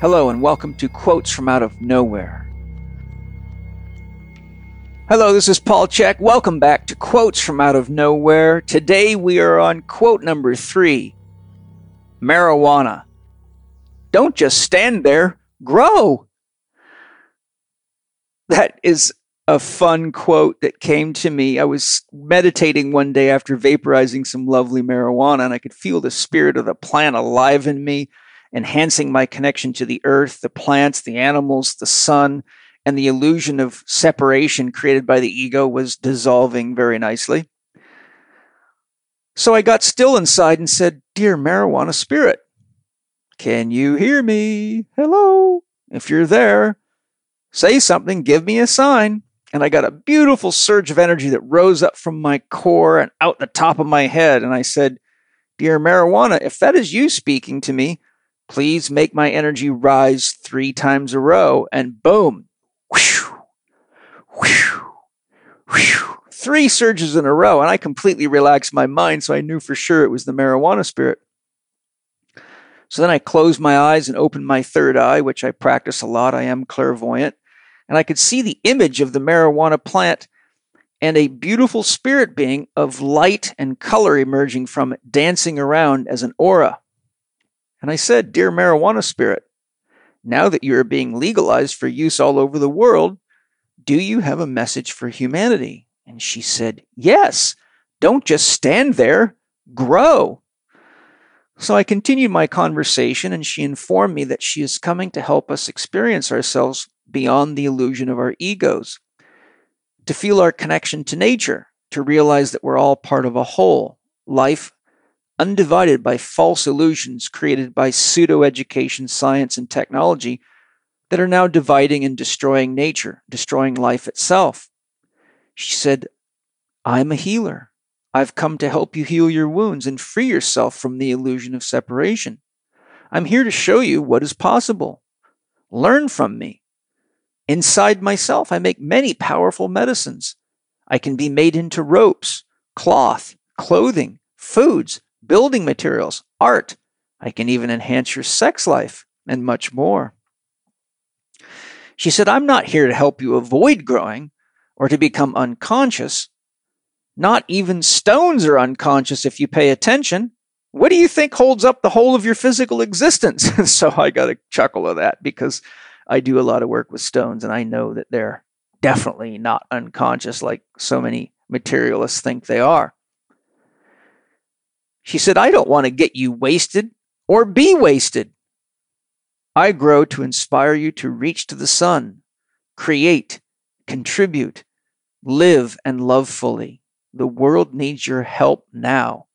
Hello, and welcome to Quotes from Out of Nowhere. Hello, this is Paul Chek. Welcome back to Quotes from Out of Nowhere. Today we are on quote number three Marijuana. Don't just stand there, grow. That is a fun quote that came to me. I was meditating one day after vaporizing some lovely marijuana, and I could feel the spirit of the plant alive in me, enhancing my connection to the earth, the plants, the animals, the sun, and the illusion of separation created by the ego was dissolving very nicely. So I got still inside and said, Dear marijuana spirit, can you hear me? Hello? If you're there, say something, give me a sign and I got a beautiful surge of energy that rose up from my core and out the top of my head. And I said, Dear marijuana, if that is you speaking to me, please make my energy rise three times a row. And boom, whew, whew, whew, three surges in a row. And I completely relaxed my mind, so I knew for sure it was the marijuana spirit. So then I closed my eyes and opened my third eye, which I practice a lot. I am clairvoyant and I could see the image of the marijuana plant and a beautiful spirit being of light and color emerging from it, dancing around as an aura. And I said, Dear marijuana spirit, now that you are being legalized for use all over the world, do you have a message for humanity? And she said, Yes. Don't just stand there, grow. So I continued my conversation, and she informed me that she is coming to help us experience ourselves beyond the illusion of our egos, to feel our connection to nature, to realize that we're all part of a whole, life undivided by false illusions created by pseudo education, science, and technology that are now dividing and destroying nature, destroying life itself. She said, I'm a healer. I've come to help you heal your wounds and free yourself from the illusion of separation. I'm here to show you what is possible. Learn from me. Inside myself, I make many powerful medicines. I can be made into ropes, cloth, clothing, foods, building materials, art. I can even enhance your sex life and much more. She said, I'm not here to help you avoid growing or to become unconscious. Not even stones are unconscious if you pay attention. What do you think holds up the whole of your physical existence? so I got a chuckle of that because I do a lot of work with stones, and I know that they're definitely not unconscious like so many materialists think they are. She said, I don't want to get you wasted or be wasted. I grow to inspire you to reach to the sun, create, contribute, live, and love fully. The world needs your help now.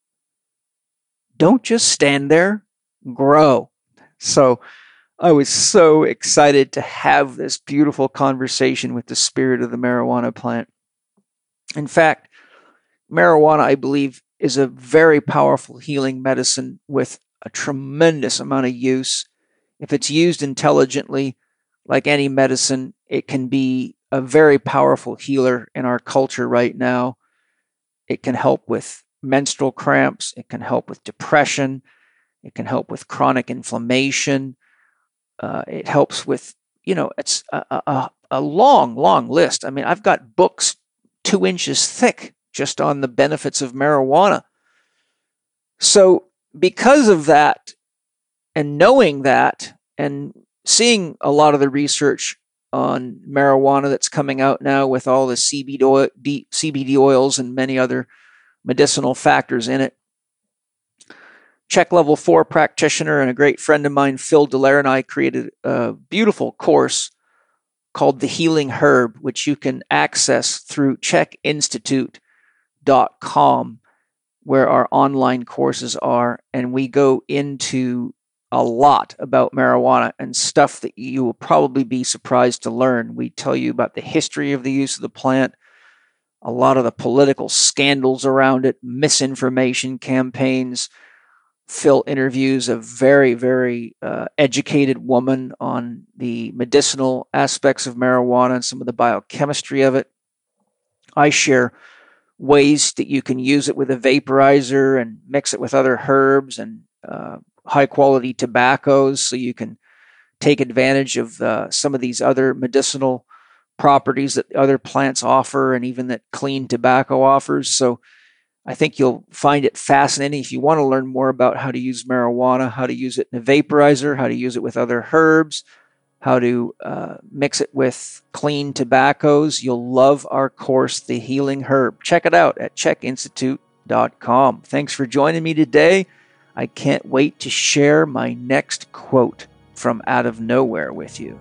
Don't just stand there, grow. So, I was so excited to have this beautiful conversation with the spirit of the marijuana plant. In fact, marijuana, I believe, is a very powerful healing medicine with a tremendous amount of use. If it's used intelligently, like any medicine, it can be a very powerful healer in our culture right now. It can help with menstrual cramps, it can help with depression, it can help with chronic inflammation. Uh, it helps with, you know, it's a, a, a long, long list. I mean, I've got books two inches thick just on the benefits of marijuana. So, because of that, and knowing that, and seeing a lot of the research on marijuana that's coming out now with all the CBD, oil, CBD oils and many other medicinal factors in it, CHEK level four practitioner and a great friend of mine, Phil Delaire, and I created a beautiful course called The Healing Herb, which you can access through chekinstitute.com, where our online courses are. And we go into a lot about marijuana and stuff that you will probably be surprised to learn. We tell you about the history of the use of the plant, a lot of the political scandals around it, misinformation campaigns Phil interviews a very, very uh, educated woman on the medicinal aspects of marijuana and some of the biochemistry of it. I share ways that you can use it with a vaporizer and mix it with other herbs and uh, high quality tobaccos so you can take advantage of uh, some of these other medicinal properties that other plants offer and even that clean tobacco offers. So I think you'll find it fascinating if you want to learn more about how to use marijuana, how to use it in a vaporizer, how to use it with other herbs, how to uh, mix it with clean tobaccos. You'll love our course, The Healing Herb. Check it out at chekinstitute.com. Thanks for joining me today. I can't wait to share my next quote from out of nowhere with you.